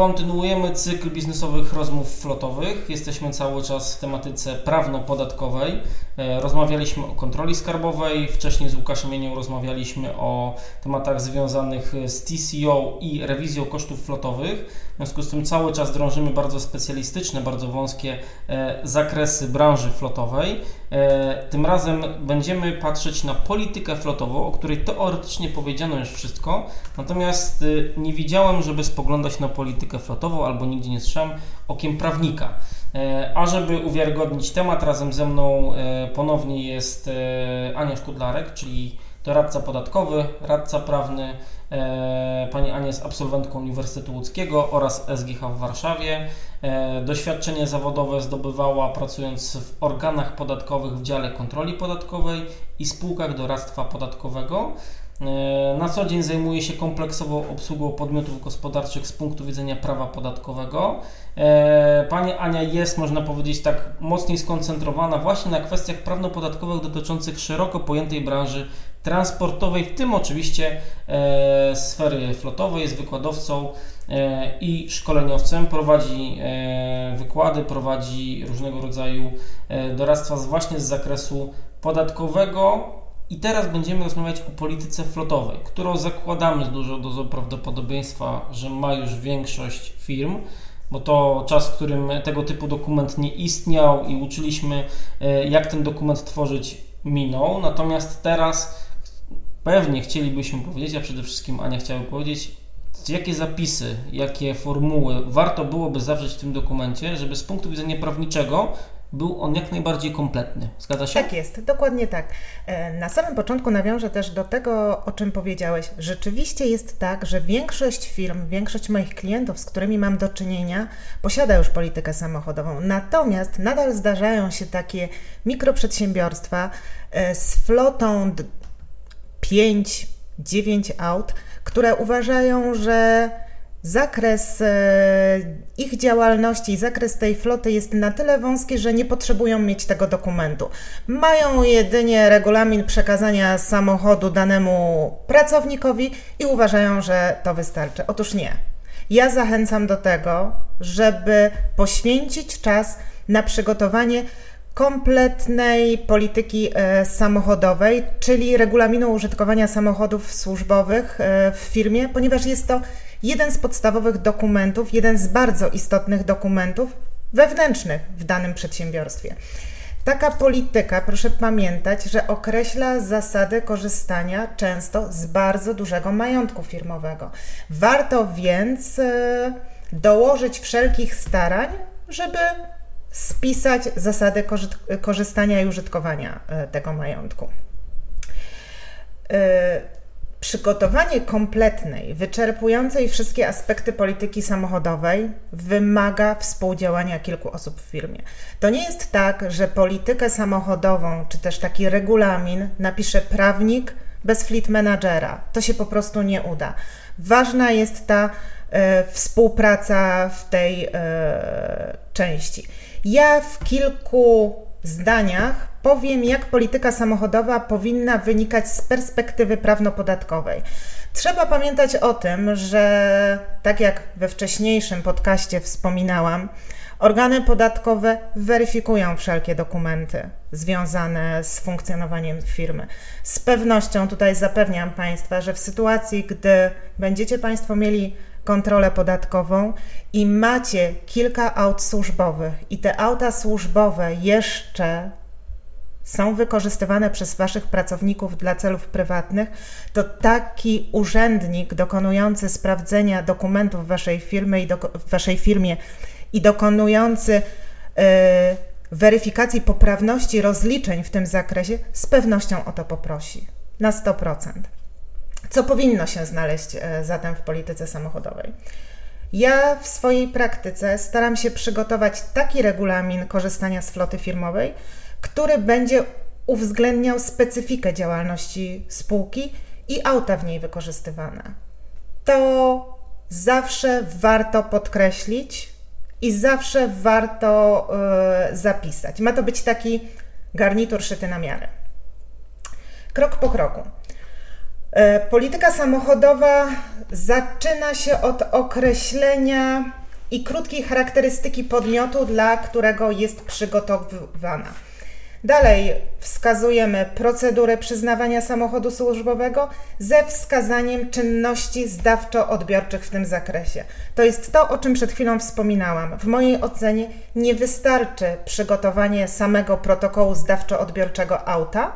Kontynuujemy cykl biznesowych rozmów flotowych. Jesteśmy cały czas w tematyce prawno-podatkowej. E, rozmawialiśmy o kontroli skarbowej, wcześniej z Łukaszem Mienią rozmawialiśmy o tematach związanych z TCO i rewizją kosztów flotowych. W związku z tym cały czas drążymy bardzo specjalistyczne, bardzo wąskie e, zakresy branży flotowej. E, tym razem będziemy patrzeć na politykę flotową, o której teoretycznie powiedziano już wszystko, natomiast nie widziałem, żeby spoglądać na politykę flotową albo nigdzie nie słyszałem okiem prawnika. E, a żeby uwiarygodnić temat, razem ze mną e, ponownie jest Ania Szkudlarek, czyli doradca podatkowy, radca prawny. Pani Ania jest absolwentką Uniwersytetu Łódzkiego oraz SGH w Warszawie. Doświadczenie zawodowe zdobywała pracując w organach podatkowych w dziale kontroli podatkowej i spółkach doradztwa podatkowego. E, na co dzień zajmuje się kompleksową obsługą podmiotów gospodarczych z punktu widzenia prawa podatkowego. E, pani Ania jest, można powiedzieć, tak mocniej skoncentrowana właśnie na kwestiach prawno-podatkowych dotyczących szeroko pojętej branży transportowej, w tym oczywiście e, sfery flotowej, jest wykładowcą i szkoleniowcem, prowadzi wykłady, prowadzi różnego rodzaju doradztwa właśnie z zakresu podatkowego, i teraz będziemy rozmawiać o polityce flotowej, którą zakładamy z dużą dozą prawdopodobieństwa, że ma już większość firm, bo to czas, w którym tego typu dokument nie istniał i uczyliśmy, e, jak ten dokument tworzyć, minął. Natomiast teraz pewnie chcielibyśmy powiedzieć, a przede wszystkim Ania chciałaby powiedzieć, jakie zapisy, jakie formuły warto byłoby zawrzeć w tym dokumencie, żeby z punktu widzenia prawniczego był on jak najbardziej kompletny. Zgadza się? Tak jest, dokładnie tak. E, na samym początku nawiążę też do tego, o czym powiedziałeś. Rzeczywiście jest tak, że większość firm, większość moich klientów, z którymi mam do czynienia, posiada już politykę samochodową. Natomiast nadal zdarzają się takie mikroprzedsiębiorstwa e, z flotą 5, 9 aut, które uważają, że Zakres e, ich działalności, zakres tej floty jest na tyle wąski, że nie potrzebują mieć tego dokumentu. Mają jedynie regulamin przekazania samochodu danemu pracownikowi i uważają, że to wystarczy. Otóż nie. Ja zachęcam do tego, żeby poświęcić czas na przygotowanie kompletnej polityki e, samochodowej, czyli regulaminu użytkowania samochodów służbowych e, w firmie, ponieważ jest to jeden z podstawowych dokumentów, jeden z bardzo istotnych dokumentów wewnętrznych w danym przedsiębiorstwie. Taka polityka, proszę pamiętać, że określa zasady korzystania często z bardzo dużego majątku firmowego. Warto więc e, dołożyć wszelkich starań, żeby spisać zasady korzystania i użytkowania e, tego majątku. E, Przygotowanie kompletnej, wyczerpującej wszystkie aspekty polityki samochodowej wymaga współdziałania kilku osób w firmie. To nie jest tak, że politykę samochodową czy też taki regulamin napisze prawnik bez fleet managera. To się po prostu nie uda. Ważna jest ta e, współpraca w tej części. Ja w kilku zdaniach powiem, jak polityka samochodowa powinna wynikać z perspektywy prawno-podatkowej. Trzeba pamiętać o tym, że tak jak we wcześniejszym podcaście wspominałam, organy podatkowe weryfikują wszelkie dokumenty związane z funkcjonowaniem firmy. Z pewnością tutaj zapewniam Państwa, że w sytuacji, gdy będziecie Państwo mieli kontrolę podatkową i macie kilka aut służbowych. I te auta służbowe jeszcze są wykorzystywane przez Waszych pracowników dla celów prywatnych, to taki urzędnik dokonujący sprawdzenia dokumentów Waszej firmy i Waszej firmie i dokonujący yy, weryfikacji poprawności rozliczeń w tym zakresie z pewnością o to poprosi. Na 100%. Co powinno się znaleźć e, zatem w polityce samochodowej? Ja w swojej praktyce staram się przygotować taki regulamin korzystania z floty firmowej, który będzie uwzględniał specyfikę działalności spółki i auta w niej wykorzystywane. To zawsze warto podkreślić i zawsze warto yy, zapisać. Ma to być taki garnitur szyty na miarę. Krok po kroku. E, polityka samochodowa zaczyna się od określenia i krótkiej charakterystyki podmiotu, dla którego jest przygotowywana. Dalej wskazujemy procedurę przyznawania samochodu służbowego ze wskazaniem czynności zdawczo-odbiorczych w tym zakresie. To jest to, o czym przed chwilą wspominałam. W mojej ocenie nie wystarczy przygotowanie samego protokołu zdawczo-odbiorczego auta,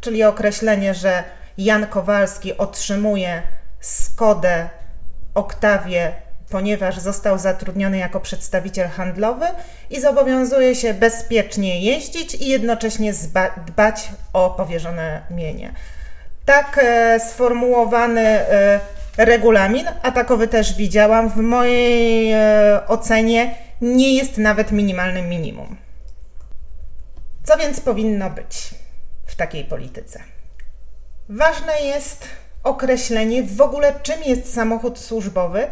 czyli określenie, że Jan Kowalski otrzymuje Skodę Oktawię ponieważ został zatrudniony jako przedstawiciel handlowy i zobowiązuje się bezpiecznie jeździć i jednocześnie dbać o powierzone mienie. Tak e, sformułowany e, regulamin, a takowy też widziałam, w mojej e, ocenie nie jest nawet minimalnym minimum. Co więc powinno być w takiej polityce? Ważne jest określenie w ogóle, czym jest samochód służbowy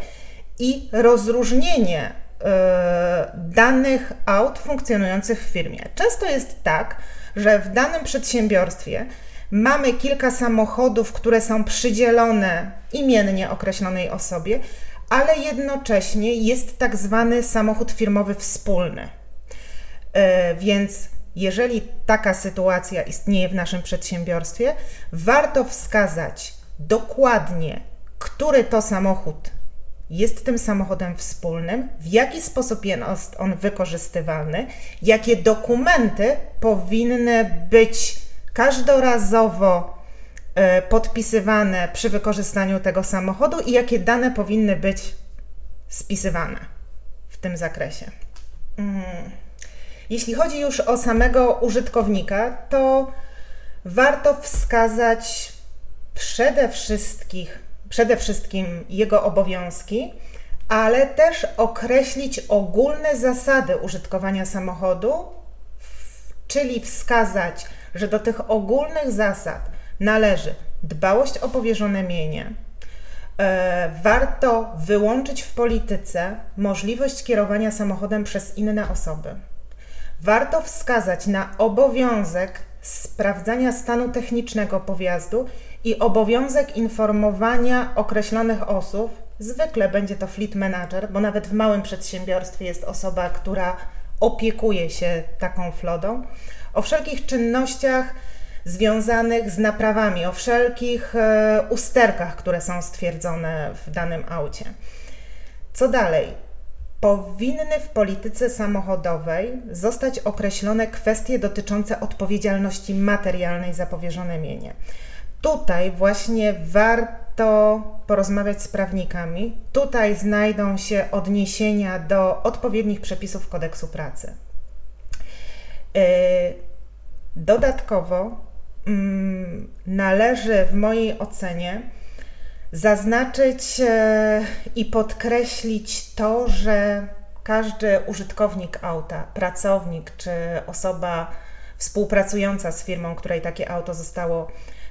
i rozróżnienie e, danych aut funkcjonujących w firmie. Często jest tak, że w danym przedsiębiorstwie mamy kilka samochodów, które są przydzielone imiennie określonej osobie, ale jednocześnie jest tak zwany samochód firmowy wspólny. E, więc jeżeli taka sytuacja istnieje w naszym przedsiębiorstwie, warto wskazać dokładnie, który to samochód jest tym samochodem wspólnym, w jaki sposób jest on wykorzystywany, jakie dokumenty powinny być każdorazowo e, podpisywane przy wykorzystaniu tego samochodu i jakie dane powinny być spisywane w tym zakresie. Mm. Jeśli chodzi już o samego użytkownika, to warto wskazać przede wszystkim przede wszystkim jego obowiązki, ale też określić ogólne zasady użytkowania samochodu, czyli wskazać, że do tych ogólnych zasad należy dbałość o powierzone mienie. E, warto wyłączyć w polityce możliwość kierowania samochodem przez inne osoby. Warto wskazać na obowiązek sprawdzania stanu technicznego pojazdu i obowiązek informowania określonych osób. Zwykle będzie to fleet manager, bo nawet w małym przedsiębiorstwie jest osoba, która opiekuje się taką flotą, o wszelkich czynnościach związanych z naprawami, o wszelkich e, usterkach, które są stwierdzone w danym aucie. Co dalej? Powinny w polityce samochodowej zostać określone kwestie dotyczące odpowiedzialności materialnej za powierzone mienie. Tutaj właśnie warto porozmawiać z prawnikami. Tutaj znajdą się odniesienia do odpowiednich przepisów kodeksu pracy. E, dodatkowo mm, należy w mojej ocenie zaznaczyć e, i podkreślić to, że każdy użytkownik auta, pracownik czy osoba współpracująca z firmą, której takie auto zostało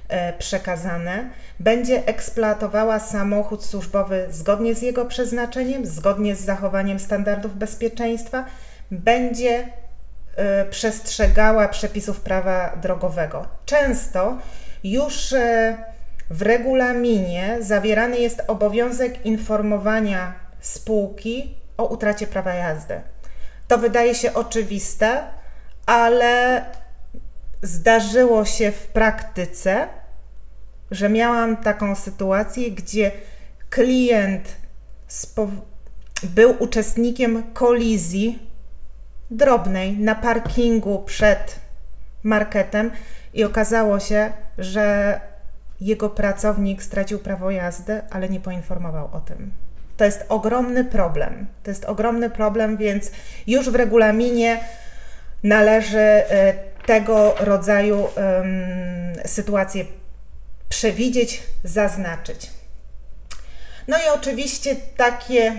E, przekazane, będzie eksploatowała samochód służbowy zgodnie z jego przeznaczeniem, zgodnie z zachowaniem standardów bezpieczeństwa, będzie e, przestrzegała przepisów prawa drogowego. Często już w regulaminie zawierany jest obowiązek informowania spółki o utracie prawa jazdy. To wydaje się oczywiste, ale zdarzyło się w praktyce, że miałam taką sytuację, gdzie klient był uczestnikiem kolizji drobnej na parkingu przed marketem i okazało się, że jego pracownik stracił prawo jazdy, ale nie poinformował o tym. To jest ogromny problem. To jest ogromny problem, więc już w regulaminie należy e, tego rodzaju um, sytuacje przewidzieć, zaznaczyć. No i oczywiście takie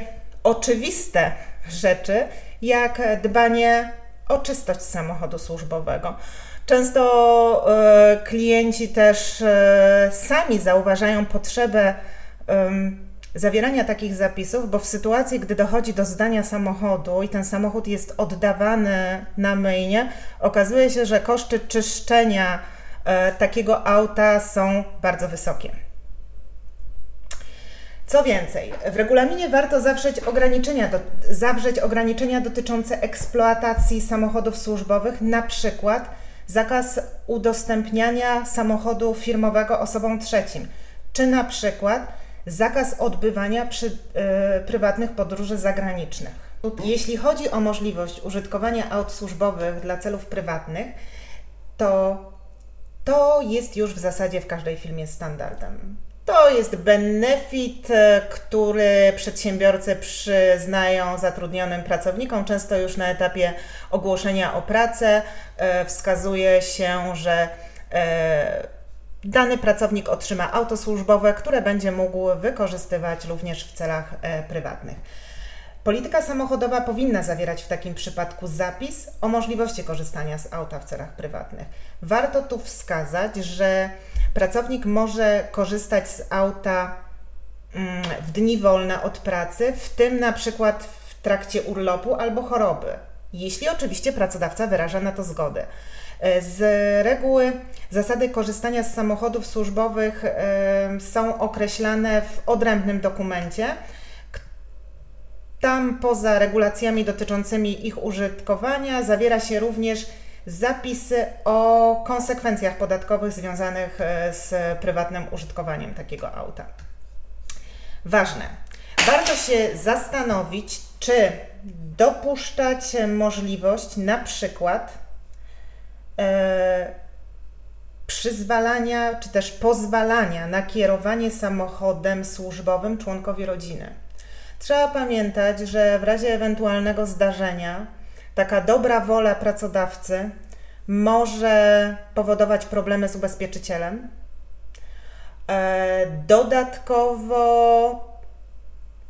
oczywiste rzeczy, jak dbanie o czystość samochodu służbowego. Często y, klienci też y, sami zauważają potrzebę zawierania takich zapisów, bo w sytuacji, gdy dochodzi do zdania samochodu i ten samochód jest oddawany na myjnie, okazuje się, że koszty czyszczenia e, takiego auta są bardzo wysokie. Co więcej, w regulaminie warto zawrzeć ograniczenia, do, zawrzeć ograniczenia dotyczące eksploatacji samochodów służbowych, na przykład zakaz udostępniania samochodu firmowego osobom trzecim, czy na przykład zakaz odbywania przy, y, prywatnych podróży zagranicznych. Jeśli chodzi o możliwość użytkowania aut służbowych dla celów prywatnych, to to jest już w zasadzie w każdej firmie standardem. To jest benefit, e, który przedsiębiorcy przyznają zatrudnionym pracownikom, często już na etapie ogłoszenia o pracę. E, wskazuje się, że e, dany pracownik otrzyma auto służbowe, które będzie mógł wykorzystywać również w celach prywatnych. Polityka samochodowa powinna zawierać w takim przypadku zapis o możliwości korzystania z auta w celach prywatnych. Warto tu wskazać, że pracownik może korzystać z auta mm, w dni wolne od pracy, w tym na przykład w trakcie urlopu albo choroby, jeśli oczywiście pracodawca wyraża na to zgodę. E, z reguły zasady korzystania z samochodów służbowych są określane w odrębnym dokumencie. Tam poza regulacjami dotyczącymi ich użytkowania zawiera się również zapisy o konsekwencjach podatkowych związanych e, z prywatnym użytkowaniem takiego auta. Ważne. Warto się zastanowić, czy dopuszczać możliwość na przykład e, przyzwalania czy też pozwalania na kierowanie samochodem służbowym członkowi rodziny. Trzeba pamiętać, że w razie ewentualnego zdarzenia taka dobra wola pracodawcy może powodować problemy z ubezpieczycielem. E, dodatkowo,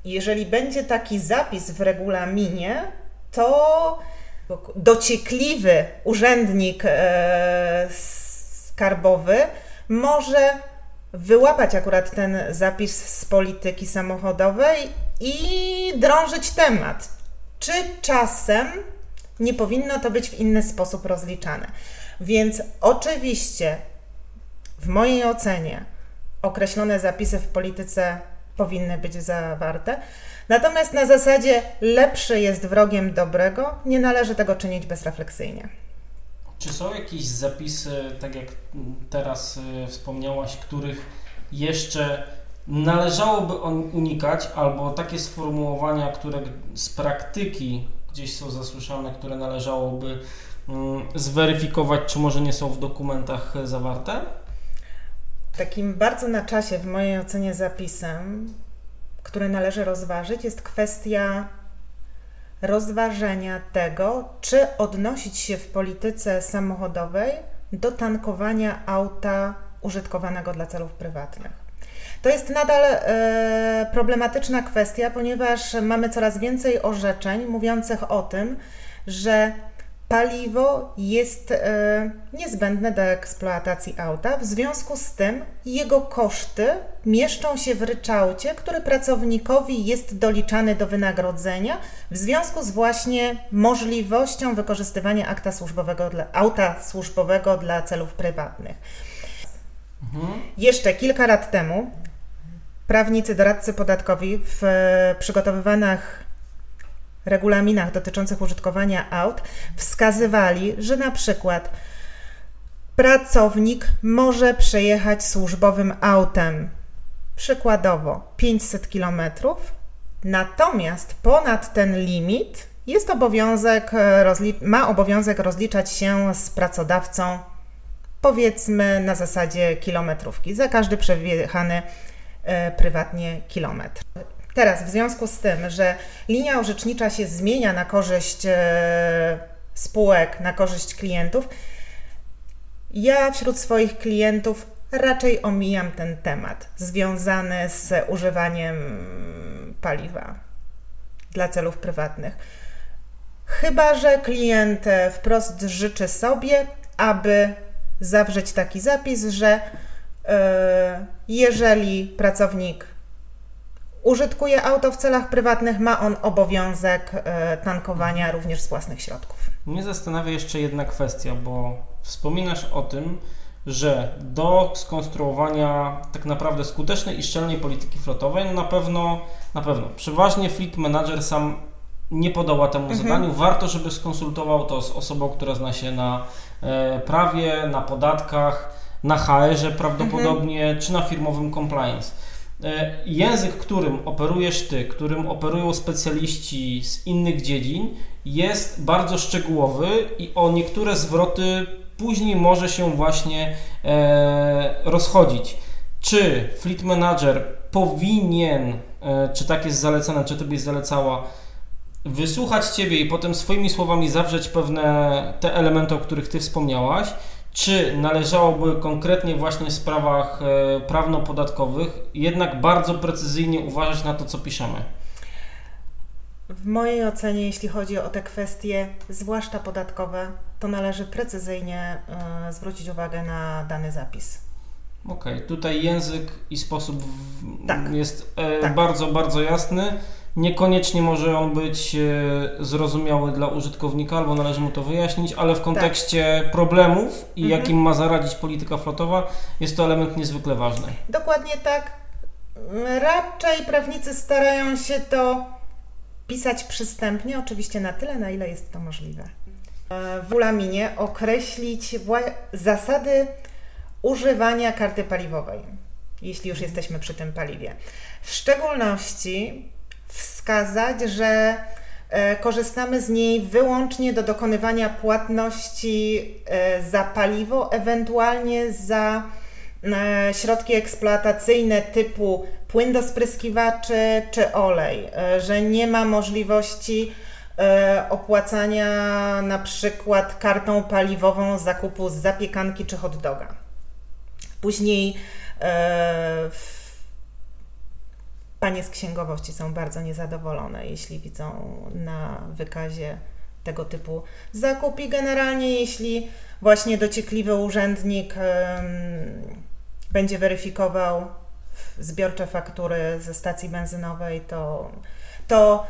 jeżeli będzie taki zapis w regulaminie, to dociekliwy urzędnik e, skarbowy może wyłapać akurat ten zapis z polityki samochodowej i drążyć temat. Czy czasem nie powinno to być w inny sposób rozliczane. Więc oczywiście, w mojej ocenie, określone zapisy w polityce powinny być zawarte. Natomiast na zasadzie lepszy jest wrogiem dobrego, nie należy tego czynić bezrefleksyjnie. Czy są jakieś zapisy, tak jak teraz y, wspomniałaś, których jeszcze należałoby unikać, albo takie sformułowania, które z praktyki gdzieś są zasłyszane, które należałoby mm, zweryfikować, czy może nie są w dokumentach zawarte? Takim bardzo na czasie, w mojej ocenie, zapisem, który należy rozważyć, jest kwestia rozważenia tego, czy odnosić się w polityce samochodowej do tankowania auta użytkowanego dla celów prywatnych. To jest nadal e, problematyczna kwestia, ponieważ mamy coraz więcej orzeczeń mówiących o tym, że paliwo jest e, niezbędne do eksploatacji auta. W związku z tym jego koszty mieszczą się w ryczałcie, który pracownikowi jest doliczany do wynagrodzenia w związku z właśnie możliwością wykorzystywania akta służbowego dla, auta służbowego dla celów prywatnych. Mhm. Jeszcze kilka lat temu prawnicy, doradcy podatkowi w przygotowywanych regulaminach dotyczących użytkowania aut wskazywali, że na przykład pracownik może przejechać służbowym autem. Przykładowo 500 km, natomiast ponad ten limit jest obowiązek, ma obowiązek rozliczać się z pracodawcą powiedzmy na zasadzie kilometrówki za każdy przejechany E, prywatnie kilometr. Teraz, w związku z tym, że linia orzecznicza się zmienia na korzyść e, spółek, na korzyść klientów, ja wśród swoich klientów raczej omijam ten temat związany z używaniem paliwa dla celów prywatnych. Chyba, że klient wprost życzy sobie, aby zawrzeć taki zapis, że E, jeżeli pracownik użytkuje auto w celach prywatnych, ma on obowiązek e, tankowania również z własnych środków. Mnie zastanawia jeszcze jedna kwestia, bo wspominasz o tym, że do skonstruowania tak naprawdę skutecznej i szczelnej polityki flotowej, no na pewno, na pewno, przeważnie fleet manager sam nie podoła temu mhm. zadaniu. Warto, żeby skonsultował to z osobą, która zna się na e, prawie, na podatkach, na HR-ze prawdopodobnie, mhm. czy na firmowym compliance. E, język, którym operujesz ty, którym operują specjaliści z innych dziedzin, jest bardzo szczegółowy i o niektóre zwroty później może się właśnie e, rozchodzić. Czy Fleet Manager powinien, e, czy tak jest zalecane, czy to byś zalecała, wysłuchać Ciebie i potem swoimi słowami zawrzeć pewne te elementy, o których Ty wspomniałaś, czy należałoby konkretnie właśnie w sprawach e, prawno-podatkowych jednak bardzo precyzyjnie uważać na to, co piszemy? W mojej ocenie, jeśli chodzi o te kwestie, zwłaszcza podatkowe, to należy precyzyjnie y, zwrócić uwagę na dany zapis. Okej, okay. tutaj język i sposób tak. jest e, tak. bardzo, bardzo jasny. Niekoniecznie może on być e, zrozumiały dla użytkownika, albo należy mu to wyjaśnić, ale w kontekście tak. problemów i mhm. jakim ma zaradzić polityka flotowa, jest to element niezwykle ważny. Dokładnie tak. Raczej prawnicy starają się to pisać przystępnie, oczywiście na tyle, na ile jest to możliwe. W ulaminie określić zasady używania karty paliwowej, jeśli już jesteśmy przy tym paliwie. W szczególności wskazać, że e, korzystamy z niej wyłącznie do dokonywania płatności e, za paliwo, ewentualnie za e, środki eksploatacyjne typu płyn do spryskiwaczy czy olej, że nie ma możliwości opłacania na przykład kartą paliwową zakupu z zapiekanki czy hot doga. Później w Panie z księgowości są bardzo niezadowolone, jeśli widzą na wykazie tego typu zakup i generalnie jeśli właśnie dociekliwy urzędnik będzie weryfikował zbiorcze faktury ze stacji benzynowej, to, to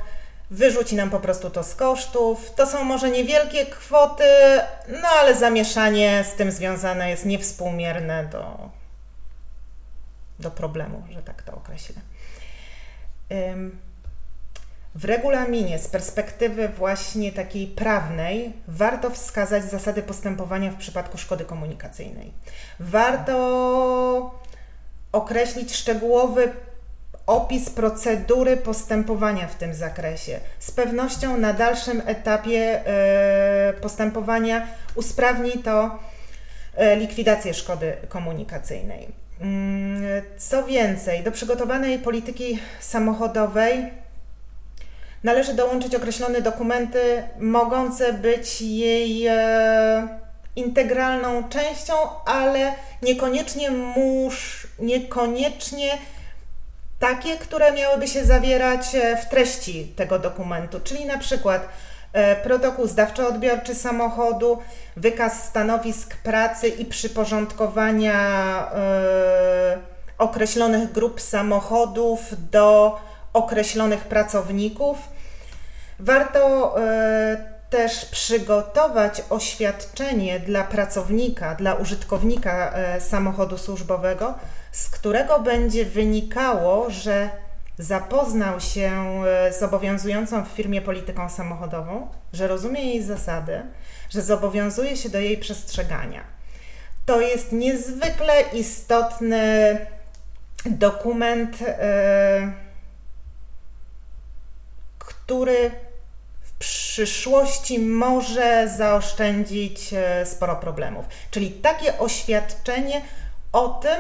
wyrzuci nam po prostu to z kosztów. To są może niewielkie kwoty, no ale zamieszanie z tym związane jest niewspółmierne do, do problemu, że tak to określę. W regulaminie z perspektywy właśnie takiej prawnej warto wskazać zasady postępowania w przypadku szkody komunikacyjnej. Warto określić szczegółowy opis procedury postępowania w tym zakresie. Z pewnością na dalszym etapie e, postępowania usprawni to e, likwidację szkody komunikacyjnej. Mm, co więcej, do przygotowanej polityki samochodowej należy dołączyć określone dokumenty mogące być jej e, integralną częścią, ale niekoniecznie musz, niekoniecznie takie, które miałyby się zawierać e, w treści tego dokumentu, czyli na przykład protokół zdawczo-odbiorczy samochodu, wykaz stanowisk pracy i przyporządkowania e, określonych grup samochodów do określonych pracowników. Warto e, też przygotować oświadczenie dla pracownika, dla użytkownika samochodu służbowego, z którego będzie wynikało, że zapoznał się e, z obowiązującą w firmie polityką samochodową, że rozumie jej zasady, że zobowiązuje się do jej przestrzegania. To jest niezwykle istotny dokument, e, który w przyszłości może zaoszczędzić e, sporo problemów. Czyli takie oświadczenie o tym,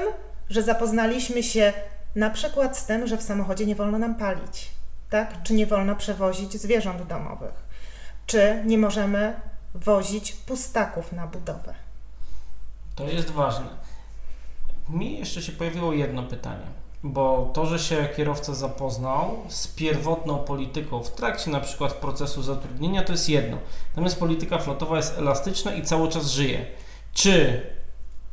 że zapoznaliśmy się na przykład z tym, że w samochodzie nie wolno nam palić, tak? Czy nie wolno przewozić zwierząt domowych, czy nie możemy wozić pustaków na budowę. To jest ważne. Mi jeszcze się pojawiło jedno pytanie, bo to, że się kierowca zapoznał z pierwotną polityką w trakcie na przykład procesu zatrudnienia, to jest jedno. Natomiast polityka flotowa jest elastyczna i cały czas żyje. Czy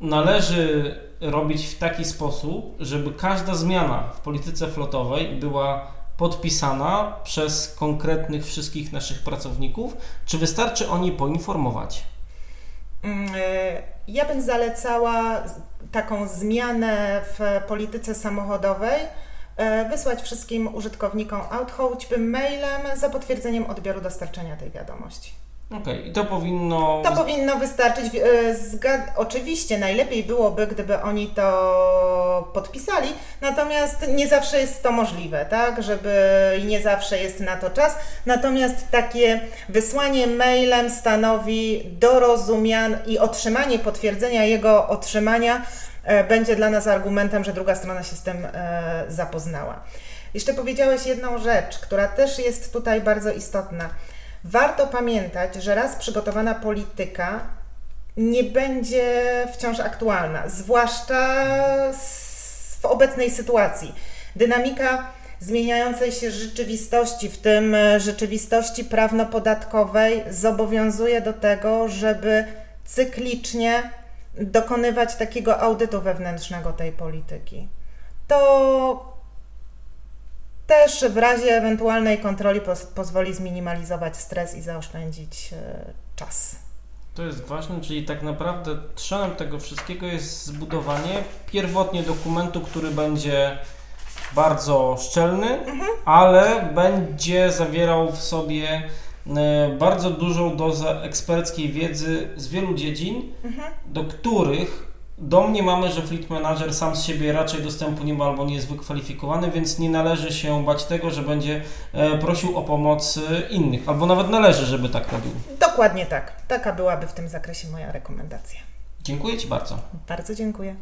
należy robić w taki sposób, żeby każda zmiana w polityce flotowej była podpisana przez konkretnych wszystkich naszych pracowników, czy wystarczy o niej poinformować? Mm, e, ja bym zalecała taką zmianę w polityce samochodowej. E, wysłać wszystkim użytkownikom aut choćby mailem za potwierdzeniem odbioru dostarczenia tej wiadomości. Okej, okay. i to powinno. To powinno wystarczyć. E, zgad... Oczywiście najlepiej byłoby, gdyby oni to podpisali, natomiast nie zawsze jest to możliwe, tak? Żeby i nie zawsze jest na to czas. Natomiast takie wysłanie mailem stanowi dorozumian i otrzymanie potwierdzenia jego otrzymania e, będzie dla nas argumentem, że druga strona się z tym e, zapoznała. Jeszcze powiedziałeś jedną rzecz, która też jest tutaj bardzo istotna. Warto pamiętać, że raz przygotowana polityka nie będzie wciąż aktualna, zwłaszcza w obecnej sytuacji. Dynamika zmieniającej się rzeczywistości, w tym rzeczywistości prawno-podatkowej, zobowiązuje do tego, żeby cyklicznie dokonywać takiego audytu wewnętrznego tej polityki. To też w razie ewentualnej kontroli pozwoli zminimalizować stres i zaoszczędzić e, czas. To jest ważne, czyli tak naprawdę trzonem tego wszystkiego jest zbudowanie pierwotnie dokumentu, który będzie bardzo szczelny, mhm. ale będzie zawierał w sobie e, bardzo dużą dozę eksperckiej wiedzy z wielu dziedzin, mhm. do których do mnie mamy, że Fleet Manager sam z siebie raczej dostępu nie ma albo nie jest wykwalifikowany, więc nie należy się bać tego, że będzie e, prosił o pomoc innych, albo nawet należy, żeby tak robił. Dokładnie tak. Taka byłaby w tym zakresie moja rekomendacja. Dziękuję Ci bardzo. Bardzo dziękuję.